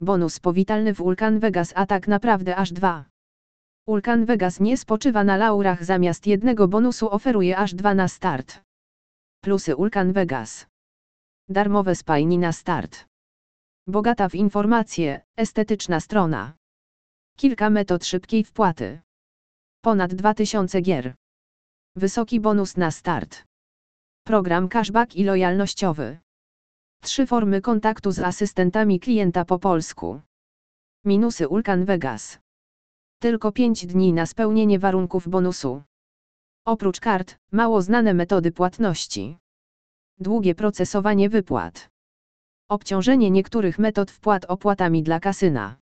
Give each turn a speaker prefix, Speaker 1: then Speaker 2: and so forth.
Speaker 1: Bonus powitalny w Vulcan Vegas a tak naprawdę aż dwa. Vulcan Vegas nie spoczywa na laurach zamiast jednego bonusu oferuje aż dwa na start. Plusy Vulcan Vegas. Darmowe spajni na start. Bogata w informacje, estetyczna strona. Kilka metod szybkiej wpłaty. Ponad 2000 gier. Wysoki bonus na start. Program cashback i lojalnościowy. Trzy formy kontaktu z asystentami klienta po polsku. Minusy Ulkan Vegas. Tylko 5 dni na spełnienie warunków bonusu. Oprócz kart, mało znane metody płatności. Długie procesowanie wypłat. Obciążenie niektórych metod wpłat opłatami dla kasyna.